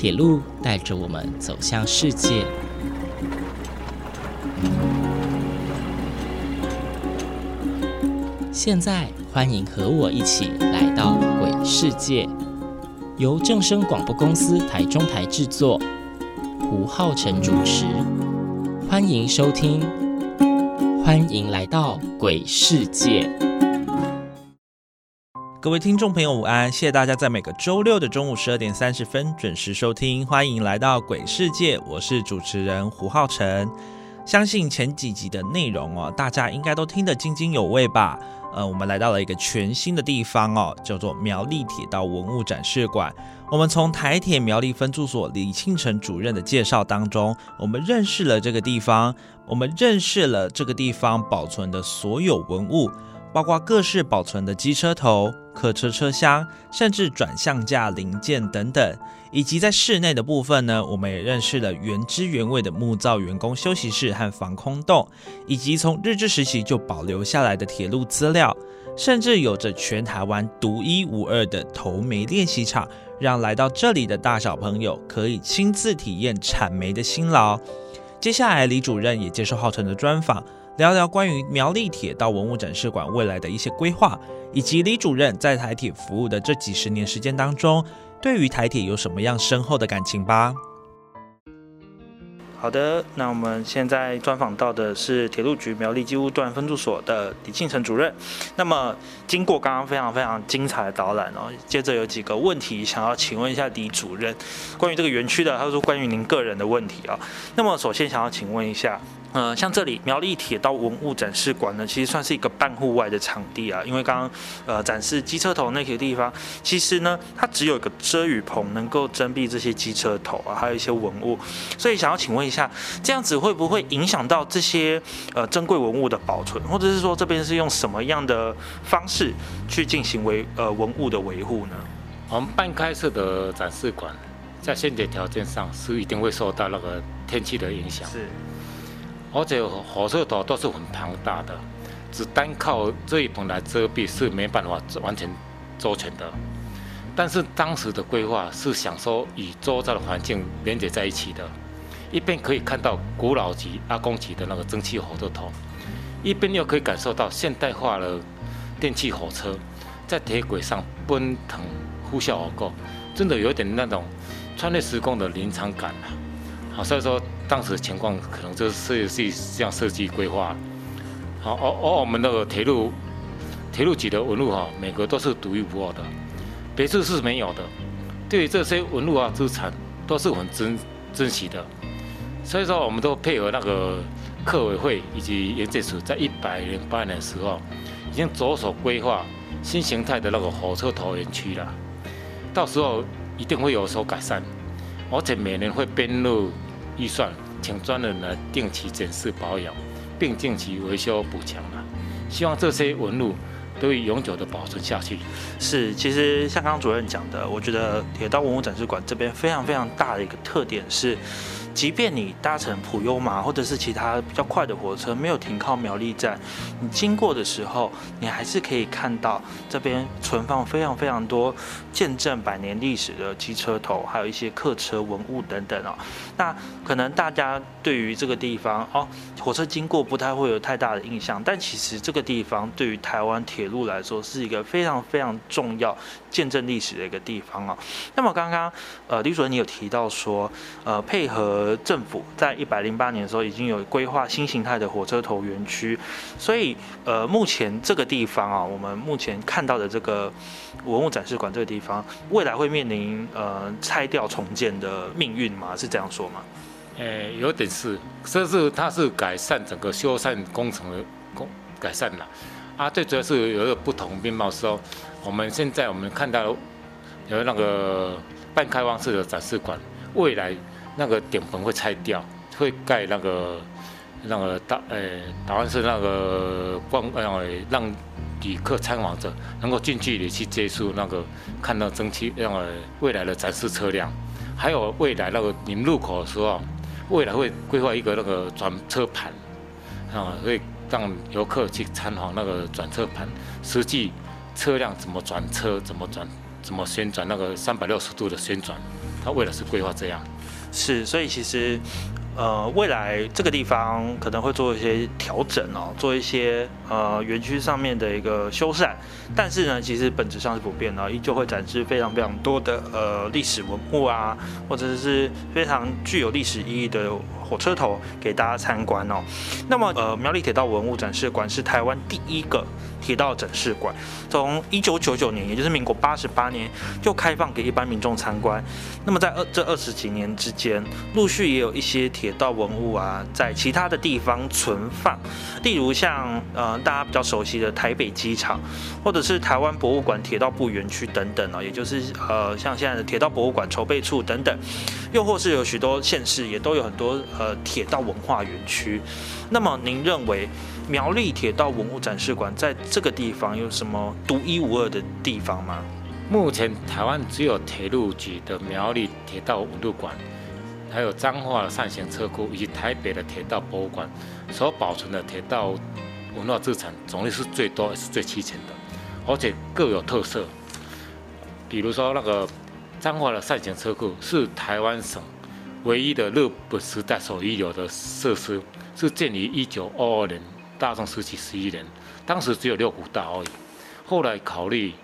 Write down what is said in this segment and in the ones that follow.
铁路带着我们走向世界。现在，欢迎和我一起来到鬼世界，由正声广播公司台中台制作，胡浩辰主持。欢迎收听，欢迎来到鬼世界。各位听众朋友，午安！谢谢大家在每个周六的中午十二点三十分准时收听，欢迎来到鬼世界，我是主持人胡浩辰。相信前几集的内容哦，大家应该都听得津津有味吧？呃，我们来到了一个全新的地方哦，叫做苗栗铁道文物展示馆。我们从台铁苗栗分驻所李庆成主任的介绍当中，我们认识了这个地方，我们认识了这个地方保存的所有文物，包括各式保存的机车头。客车车厢，甚至转向架零件等等，以及在室内的部分呢，我们也认识了原汁原味的木造员工休息室和防空洞，以及从日治时期就保留下来的铁路资料，甚至有着全台湾独一无二的投煤练习场，让来到这里的大小朋友可以亲自体验产煤的辛劳。接下来，李主任也接受浩辰的专访。聊聊关于苗栗铁道文物展示馆未来的一些规划，以及李主任在台铁服务的这几十年时间当中，对于台铁有什么样深厚的感情吧。好的，那我们现在专访到的是铁路局苗栗机务段分驻所的李庆成主任。那么，经过刚刚非常非常精彩的导览哦，接着有几个问题想要请问一下李主任，关于这个园区的，他说关于您个人的问题啊。那么，首先想要请问一下。呃，像这里苗栗铁道文物展示馆呢，其实算是一个半户外的场地啊。因为刚刚呃展示机车头那些地方，其实呢它只有一个遮雨棚，能够遮蔽这些机车头啊，还有一些文物。所以想要请问一下，这样子会不会影响到这些呃珍贵文物的保存，或者是说这边是用什么样的方式去进行维呃文物的维护呢？我们半开设的展示馆，在先决条件上是一定会受到那个天气的影响。是。而且火车头都是很庞大的，只单靠这一棚来遮蔽是没办法完全周全的。但是当时的规划是想说与周遭的环境连接在一起的，一边可以看到古老级阿公级的那个蒸汽火车头，一边又可以感受到现代化的电气火车在铁轨上奔腾呼啸而过，真的有点那种穿越时空的临场感啊！好，所以说。当时情况可能就是设计这样设计规划，好，而而我们那个铁路铁路级的纹路哈，每个都是独一无二的，别处是没有的。对于这些纹路啊资产，都是很珍珍惜的。所以说，我们都配合那个客委会以及营建署，在一百零八年的时候，已经着手规划新形态的那个火车头园区了。到时候一定会有所改善，而且每年会编入。预算，请专人来定期检视保养，并定期维修补强了。希望这些纹路都会永久的保存下去。是，其实像刚主任讲的，我觉得铁道文物展示馆这边非常非常大的一个特点是。即便你搭乘普悠玛或者是其他比较快的火车，没有停靠苗栗站，你经过的时候，你还是可以看到这边存放非常非常多见证百年历史的机车头，还有一些客车文物等等哦。那可能大家对于这个地方哦，火车经过不太会有太大的印象，但其实这个地方对于台湾铁路来说是一个非常非常重要、见证历史的一个地方哦。那么刚刚呃李主任你有提到说呃配合。呃，政府在一百零八年的时候已经有规划新形态的火车头园区，所以呃，目前这个地方啊，我们目前看到的这个文物展示馆这个地方，未来会面临呃拆掉重建的命运吗？是这样说吗？诶，有点是，这是它是改善整个修缮工程的工改善了啊，最主要是有一个不同面貌说，我们现在我们看到有那个半开放式的展示馆，未来。那个顶棚会拆掉，会盖那个那个大诶，打算是那个光呃让旅客参访者能够近距离去接触那个看到蒸汽那个未来的展示车辆，还有未来那个你们入口的时候，未来会规划一个那个转车盘啊，会让游客去参访那个转车盘，实际车辆怎么转车，怎么转，怎么旋转那个三百六十度的旋转。他为了是规划这样。是，所以其实。呃，未来这个地方可能会做一些调整哦，做一些呃园区上面的一个修缮，但是呢，其实本质上是不变的，依旧会展示非常非常多的呃历史文物啊，或者是非常具有历史意义的火车头给大家参观哦。那么呃，苗栗铁道文物展示馆是台湾第一个。铁道展示馆从一九九九年，也就是民国八十八年就开放给一般民众参观。那么在二这二十几年之间，陆续也有一些铁道文物啊，在其他的地方存放，例如像呃大家比较熟悉的台北机场，或者是台湾博物馆铁道部园区等等啊，也就是呃像现在的铁道博物馆筹备处等等，又或是有许多县市也都有很多呃铁道文化园区。那么您认为？苗栗铁道文物展示馆在这个地方有什么独一无二的地方吗？目前台湾只有铁路局的苗栗铁道文物馆，还有彰化的善行车库以及台北的铁道博物馆所保存的铁道文化资产种类是最多也是最齐全的，而且各有特色。比如说那个彰化的善行车库是台湾省唯一的日本时代所遗留的设施，是建于一九二二年。大正时期十一年，当时只有六股道而已。后来考虑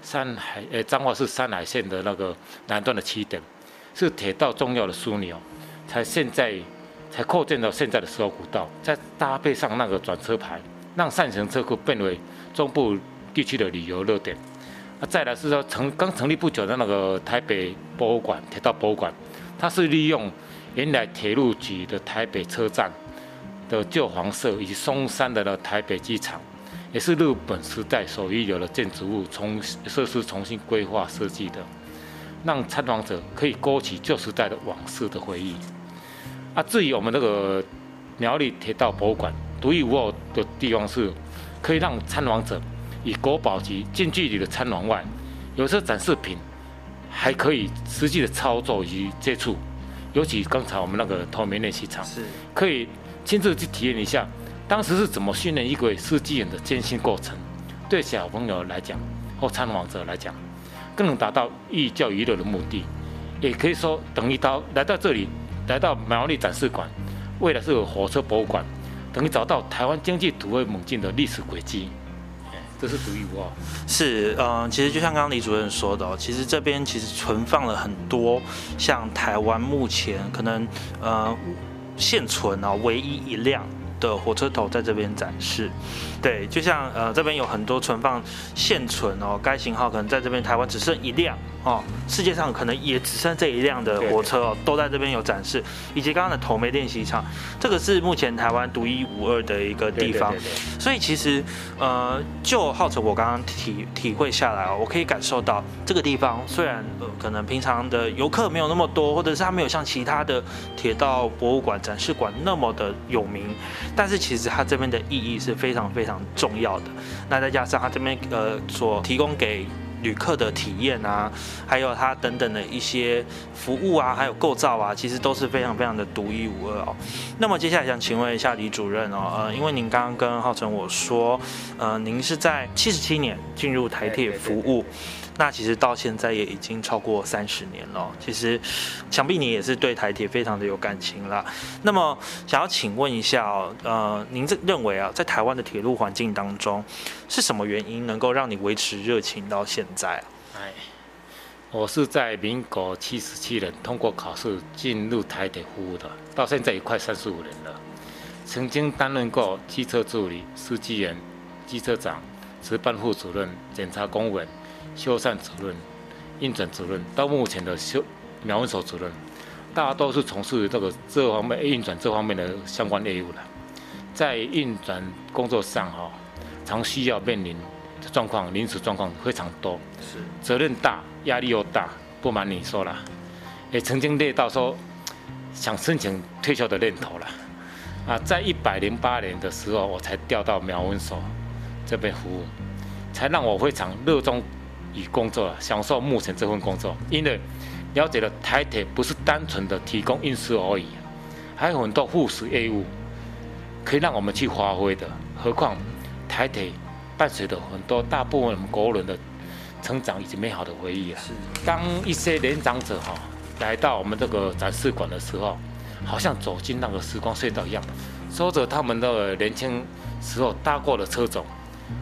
山海，呃，彰化市山海线的那个南段的起点，是铁道重要的枢纽，才现在才扩建到现在的十二股道，再搭配上那个转车牌，让善行车库变为中部地区的旅游热点。啊，再来是说成刚成立不久的那个台北博物馆，铁道博物馆，它是利用原来铁路局的台北车站。的旧黄色以及松山的台北机场，也是日本时代所遗留的建筑物重设施重新规划设计的，让参访者可以勾起旧时代的往事的回忆。啊，至于我们那个苗栗铁道博物馆独一无二的地方是，可以让参访者以国宝级近距离的参访外，有些展示品还可以实际的操作以及接触，尤其刚才我们那个透明练习场是可以。亲自去体验一下，当时是怎么训练一个司机员的艰辛过程，对小朋友来讲或参访者来讲，更能达到寓教于乐的目的。也可以说，等于到来到这里，来到苗栗展示馆，未来是火车博物馆，等于找到台湾经济突飞猛进的历史轨迹。这是独一无二。是，嗯，其实就像刚刚李主任说的，其实这边其实存放了很多像台湾目前可能，呃。现存啊，唯一一辆的火车头在这边展示。对，就像呃这边有很多存放现存哦，该型号可能在这边台湾只剩一辆哦，世界上可能也只剩这一辆的火车哦，都在这边有展示，以及刚刚的头梅练习场，这个是目前台湾独一无二的一个地方。所以其实呃，就浩成我刚刚体体会下来哦，我可以感受到这个地方虽然呃可能平常的游客没有那么多，或者是它没有像其他的铁道博物馆展示馆那么的有名，但是其实它这边的意义是非常非常。重要的，那再加上他这边呃所提供给旅客的体验啊，还有它等等的一些服务啊，还有构造啊，其实都是非常非常的独一无二哦。那么接下来想请问一下李主任哦，呃，因为您刚刚跟浩成我说，呃，您是在七十七年进入台铁服务。那其实到现在也已经超过三十年了，其实想必你也是对台铁非常的有感情了。那么想要请问一下，呃，您这认为啊，在台湾的铁路环境当中，是什么原因能够让你维持热情到现在啊？哎，我是在民国七十七年通过考试进入台铁服务的，到现在也快三十五年了。曾经担任过机车助理、司机员、机车长、值班副主任、检查公务员。修缮主任、运转主任，到目前的修苗文所主任，大家都是从事这个这方面运转这方面的相关业务的。在运转工作上，哈，常需要面临的状况、临时状况非常多，是责任大，压力又大。不瞒你说了，也曾经累到说想申请退休的念头了。啊，在一百零八年的时候，我才调到苗文所这边服务，才让我非常热衷。与工作了，享受目前这份工作，因为了解了台铁不是单纯的提供运输而已，还有很多附属业务可以让我们去发挥的。何况台铁伴随着很多大部分国人的成长以及美好的回忆啊。当一些年长者哈来到我们这个展示馆的时候，好像走进那个时光隧道一样，说着他们的年轻时候搭过的车种，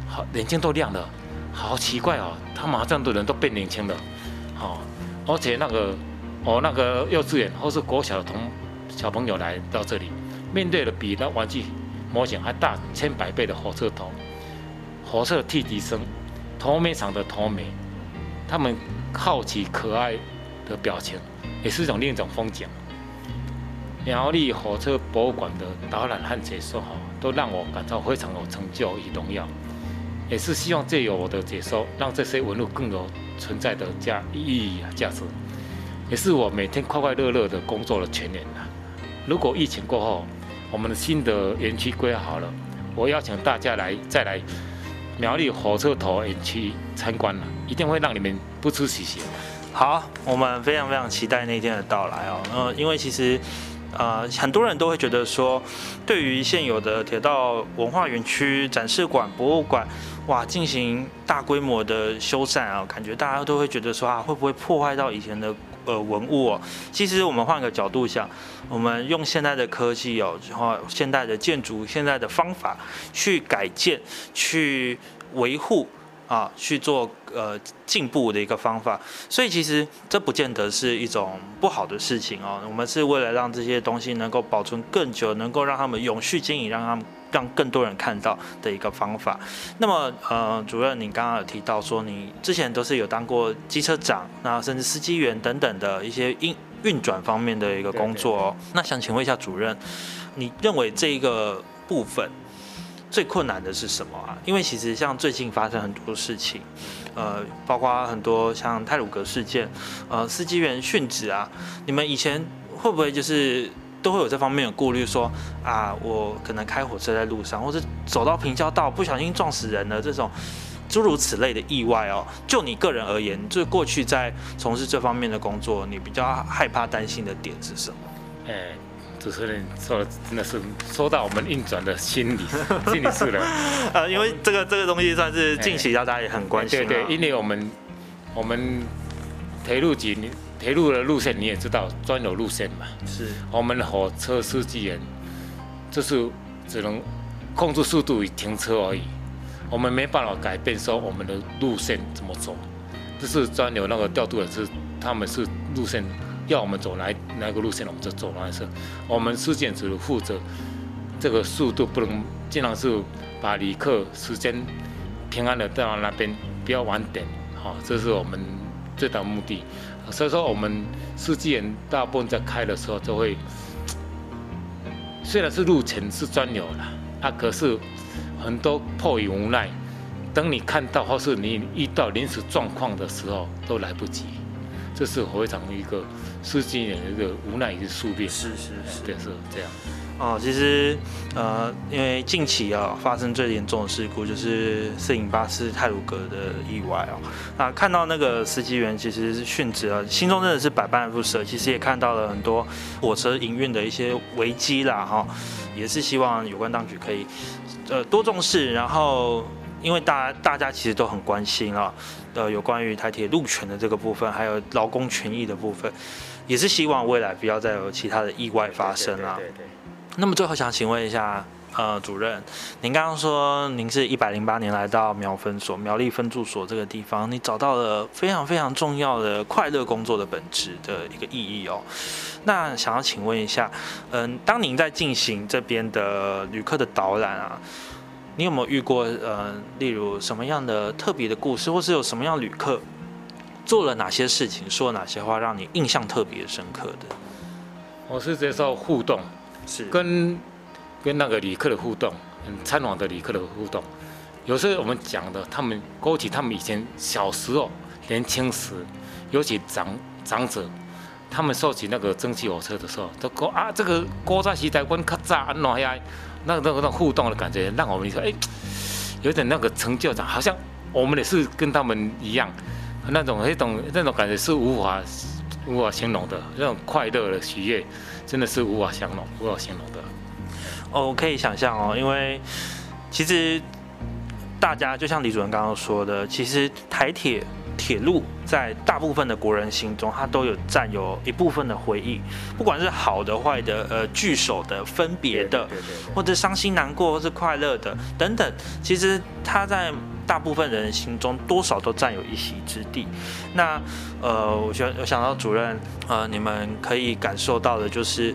好眼睛都亮了，好奇怪哦，他们好像的人都变年轻了，好，而且那个哦那个幼稚园或是国小的同小朋友来到这里，面对的比那玩具模型还大千百倍的火车头，火车汽笛声，头美场的头美，他们好奇可爱的表情。也是一种另一种风景。苗栗火车博物馆的导览和解说哈，都让我感到非常有成就与荣耀。也是希望借由我的解说，让这些文物更有存在的价意义啊价值。也是我每天快快乐乐的工作的全年了。如果疫情过后，我们的新的园区规划好了，我邀请大家来再来苗栗火车头园区参观了，一定会让你们不出奇血。好，我们非常非常期待那天的到来哦。呃，因为其实，呃，很多人都会觉得说，对于现有的铁道文化园区、展示馆、博物馆，哇，进行大规模的修缮啊，感觉大家都会觉得说啊，会不会破坏到以前的呃文物哦？其实我们换个角度想，我们用现在的科技哦，然后现代的建筑、现在的方法去改建、去维护。啊，去做呃进步的一个方法，所以其实这不见得是一种不好的事情哦。我们是为了让这些东西能够保存更久，能够让他们永续经营，让他们让更多人看到的一个方法。那么呃，主任，你刚刚有提到说你之前都是有当过机车长，那甚至司机员等等的一些运运转方面的一个工作哦。那想请问一下主任，你认为这一个部分？最困难的是什么啊？因为其实像最近发生很多事情，呃，包括很多像泰鲁格事件，呃，司机员殉职啊，你们以前会不会就是都会有这方面的顾虑，说啊，我可能开火车在路上，或者走到平交道不小心撞死人了这种诸如此类的意外哦？就你个人而言，就过去在从事这方面的工作，你比较害怕担心的点是什么？哎。主持人说的真的是说到我们运转的心理 心理是了，呃，因为这个这个东西算是近期大家也很关心。对对，因为我们我们铁路局铁路的路线你也知道专有路线嘛，是我们火车司机员就是只能控制速度与停车而已，我们没办法改变说我们的路线怎么走，这是专有那个调度的是他们是路线。要我们走哪哪个路线，我们就走哪线。我们司机只负责这个速度，不能尽量是把旅客时间平安的带到那边，不要晚点。好，这是我们最大目的。所以说，我们司机人大部分在开的时候，就会虽然是路程是专有的，啊，可是很多迫于无奈，等你看到或是你遇到临时状况的时候，都来不及。这是非常一个。司机的一个无奈与宿命，是是是，对是这样。哦，其实呃，因为近期啊发生最严重的事故就是四零八四泰鲁格的意外哦。那看到那个司机员其实是殉职了，心中真的是百般不舍。其实也看到了很多火车营运的一些危机啦，哈，也是希望有关当局可以呃多重视，然后。因为大家大家其实都很关心啊，呃，有关于台铁路权的这个部分，还有劳工权益的部分，也是希望未来不要再有其他的意外发生啊。对对。那么最后想请问一下，呃，主任，您刚刚说您是一百零八年来到苗分所苗栗分驻所这个地方，你找到了非常非常重要的快乐工作的本质的一个意义哦。那想要请问一下，嗯，当您在进行这边的旅客的导览啊？你有没有遇过呃，例如什么样的特别的故事，或是有什么样旅客做了哪些事情，说了哪些话，让你印象特别深刻的？我是接受互动，是跟跟那个旅客的互动，参访的旅客的互动。有时候我们讲的，他们勾起他们以前小时候年轻时，尤其长长者，他们说起那个蒸汽火车的时候，都讲啊，这个古早时代阮较早安怎呀。那那个那互动的感觉，让我们说，哎，有点那个成就感，好像我们也是跟他们一样，那种那种那种感觉是无法无法形容的，那种快乐的喜悦，真的是无法形容无法形容的。哦，我可以想象哦，因为其实大家就像李主任刚刚说的，其实台铁。铁路在大部分的国人心中，它都有占有一部分的回忆，不管是好的、坏的、呃聚首的、分别的，或者伤心难过，或是快乐的等等，其实它在。大部分人心中多少都占有一席之地。那，呃，我觉得我想到主任，呃，你们可以感受到的就是，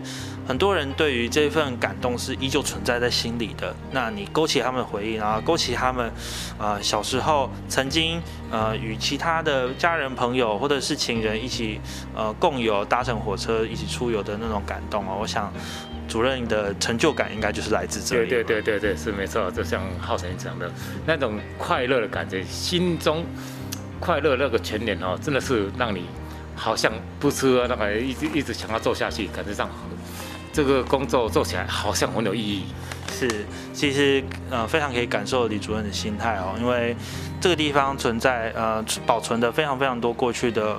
很多人对于这份感动是依旧存在在心里的。那你勾起他们的回忆，然后勾起他们，呃，小时候曾经，呃，与其他的家人朋友或者是情人一起，呃，共游搭乘火车一起出游的那种感动啊，我想。主任的成就感应该就是来自这里。对对对对对，是没错。就像浩辰讲的，那种快乐的感觉，心中快乐那个全脸哦，真的是让你好像不吃那个一直一直想要做下去，感觉上这个工作做起来好像很有意义。是，其实呃非常可以感受李主任的心态哦，因为这个地方存在呃保存的非常非常多过去的。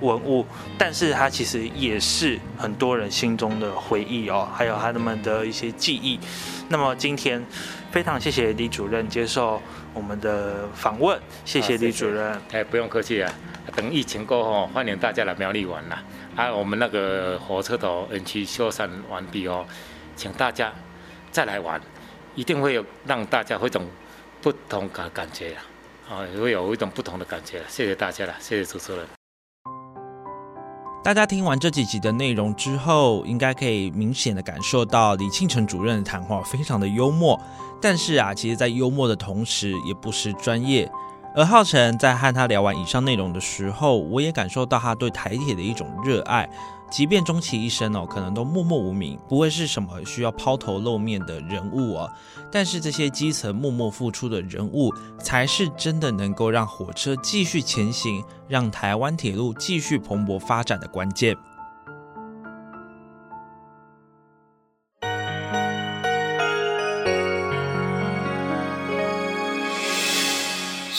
文物，但是它其实也是很多人心中的回忆哦，还有他们的一些记忆。那么今天非常谢谢李主任接受我们的访问，谢谢李主任。哎，不用客气啊，等疫情过后，欢迎大家来苗栗玩啦。啊，我们那个火车头 N 区修缮完毕哦，请大家再来玩，一定会有让大家会种不同感感觉啊，啊，会有一种不同的感觉。谢谢大家了，谢谢主持人。大家听完这几集的内容之后，应该可以明显的感受到李庆成主任的谈话非常的幽默，但是啊，其实在幽默的同时，也不失专业。而浩辰在和他聊完以上内容的时候，我也感受到他对台铁的一种热爱。即便终其一生哦，可能都默默无名，不会是什么需要抛头露面的人物哦。但是这些基层默默付出的人物，才是真的能够让火车继续前行，让台湾铁路继续蓬勃发展的关键。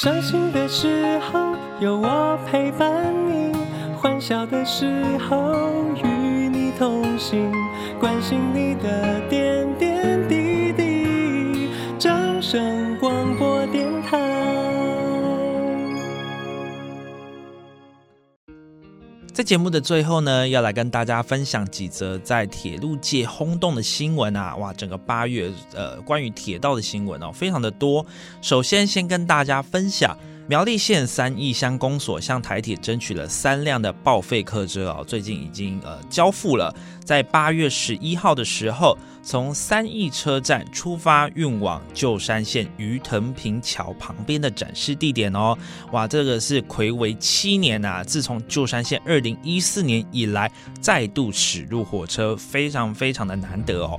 伤心的时候，有我陪伴你。欢笑的时候，与你同行，关心你的点在节目的最后呢，要来跟大家分享几则在铁路界轰动的新闻啊！哇，整个八月，呃，关于铁道的新闻哦，非常的多。首先，先跟大家分享。苗栗县三义乡公所向台铁争取了三辆的报废客车哦，最近已经呃交付了，在八月十一号的时候，从三义车站出发，运往旧山线鱼藤坪桥旁边的展示地点哦。哇，这个是魁为七年呐，自从旧山线二零一四年以来再度驶入火车，非常非常的难得哦。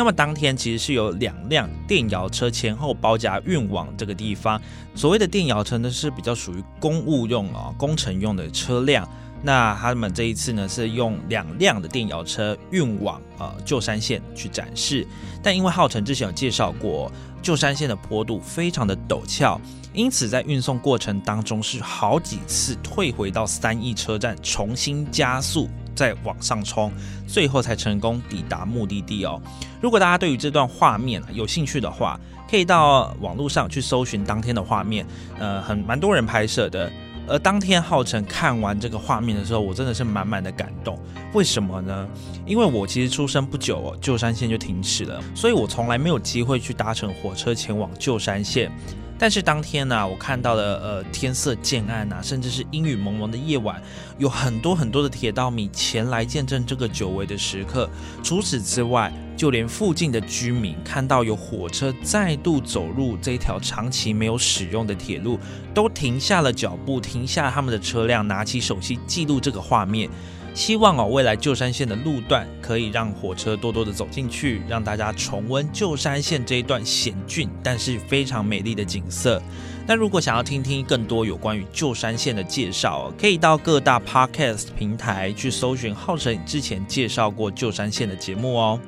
那么当天其实是有两辆电摇车前后包夹运往这个地方。所谓的电摇车呢是比较属于公务用啊、工程用的车辆。那他们这一次呢是用两辆的电摇车运往呃旧山线去展示。但因为浩辰之前有介绍过，旧山线的坡度非常的陡峭，因此在运送过程当中是好几次退回到三义车站重新加速。再往上冲，最后才成功抵达目的地哦。如果大家对于这段画面有兴趣的话，可以到网络上去搜寻当天的画面，呃，很蛮多人拍摄的。而当天浩辰看完这个画面的时候，我真的是满满的感动。为什么呢？因为我其实出生不久哦，旧山线就停驶了，所以我从来没有机会去搭乘火车前往旧山线。但是当天呢，我看到了呃天色渐暗呐，甚至是阴雨蒙蒙的夜晚，有很多很多的铁道迷前来见证这个久违的时刻。除此之外，就连附近的居民看到有火车再度走入这条长期没有使用的铁路，都停下了脚步，停下他们的车辆，拿起手机记录这个画面。希望哦，未来旧山线的路段可以让火车多多的走进去，让大家重温旧山线这一段险峻但是非常美丽的景色。那如果想要听听更多有关于旧山线的介绍，可以到各大 podcast 平台去搜寻浩辰之前介绍过旧山线的节目哦。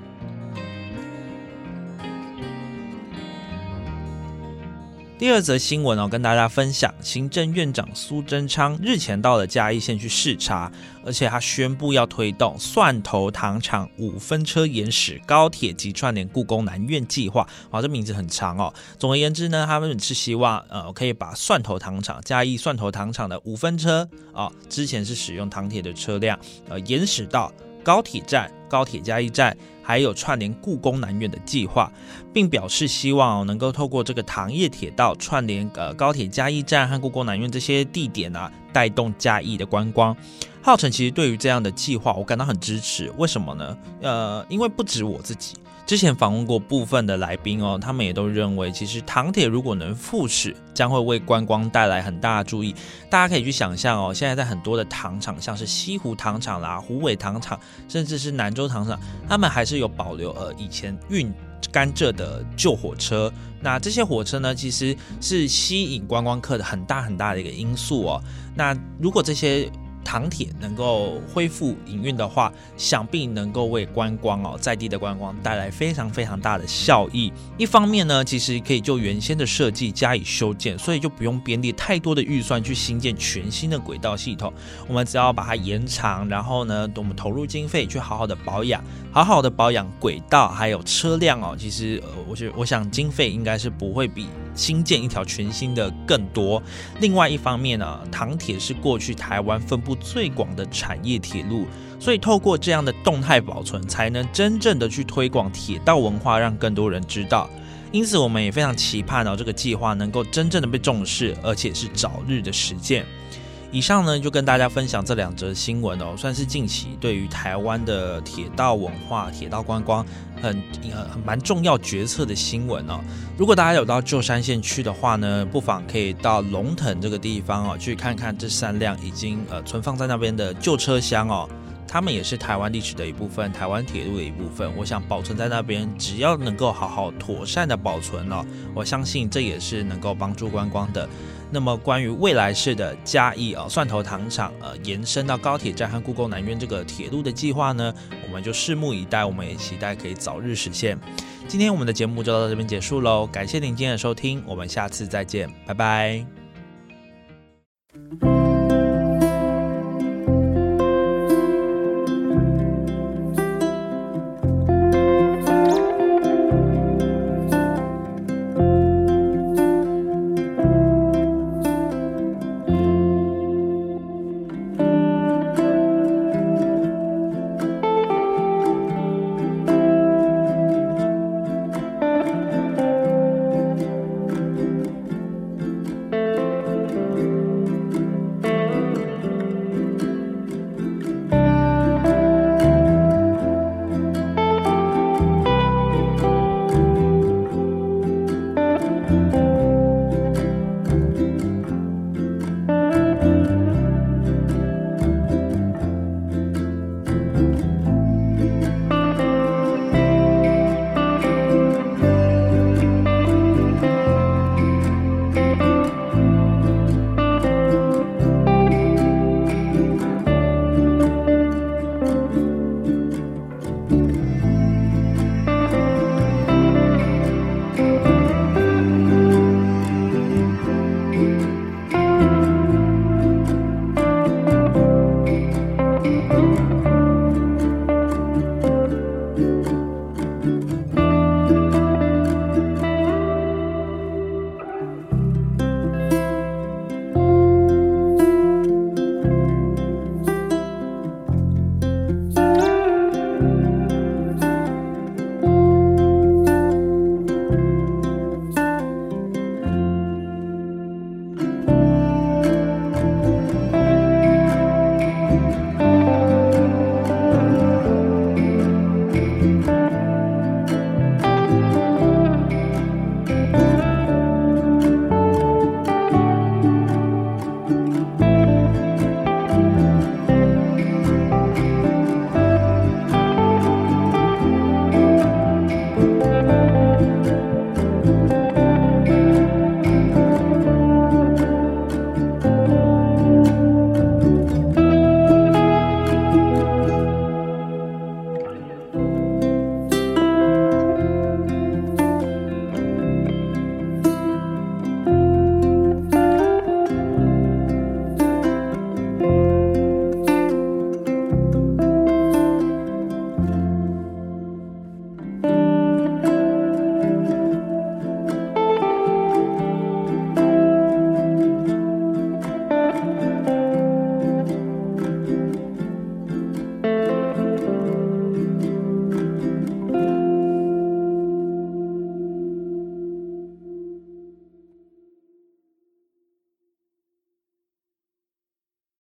第二则新闻哦，跟大家分享，行政院长苏贞昌日前到了嘉义县去视察，而且他宣布要推动蒜头糖厂五分车延驶高铁及串联故宫南院计划。哇，这名字很长哦。总而言之呢，他们是希望呃可以把蒜头糖厂嘉义蒜头糖厂的五分车啊，之前是使用糖铁的车辆，呃延驶到高铁站、高铁嘉义站。还有串联故宫南苑的计划，并表示希望能够透过这个糖业铁道串联呃高铁嘉义站和故宫南苑这些地点啊，带动嘉义的观光。浩辰其实对于这样的计划，我感到很支持。为什么呢？呃，因为不止我自己。之前访问过部分的来宾哦，他们也都认为，其实糖铁如果能复驶，将会为观光带来很大的注意。大家可以去想象哦，现在在很多的糖厂，像是西湖糖厂啦、湖尾糖厂，甚至是南州糖厂，他们还是有保留呃以前运甘蔗的旧火车。那这些火车呢，其实是吸引观光客的很大很大的一个因素哦。那如果这些糖铁能够恢复营运的话，想必能够为观光哦在地的观光带来非常非常大的效益。一方面呢，其实可以就原先的设计加以修建，所以就不用编列太多的预算去新建全新的轨道系统。我们只要把它延长，然后呢，我们投入经费去好好的保养，好好的保养轨道还有车辆哦。其实呃，我觉我想经费应该是不会比。新建一条全新的更多。另外一方面呢，糖铁是过去台湾分布最广的产业铁路，所以透过这样的动态保存，才能真正的去推广铁道文化，让更多人知道。因此，我们也非常期盼到，这个计划能够真正的被重视，而且是早日的实践。以上呢，就跟大家分享这两则新闻哦，算是近期对于台湾的铁道文化、铁道观光很呃蛮重要决策的新闻哦。如果大家有到旧山线去的话呢，不妨可以到龙腾这个地方哦，去看看这三辆已经呃存放在那边的旧车厢哦。他们也是台湾历史的一部分，台湾铁路的一部分。我想保存在那边，只要能够好好妥善的保存了，我相信这也是能够帮助观光的。那么关于未来式的嘉义啊蒜头糖厂呃延伸到高铁站和故宫南苑这个铁路的计划呢，我们就拭目以待，我们也期待可以早日实现。今天我们的节目就到这边结束喽，感谢您今天的收听，我们下次再见，拜拜。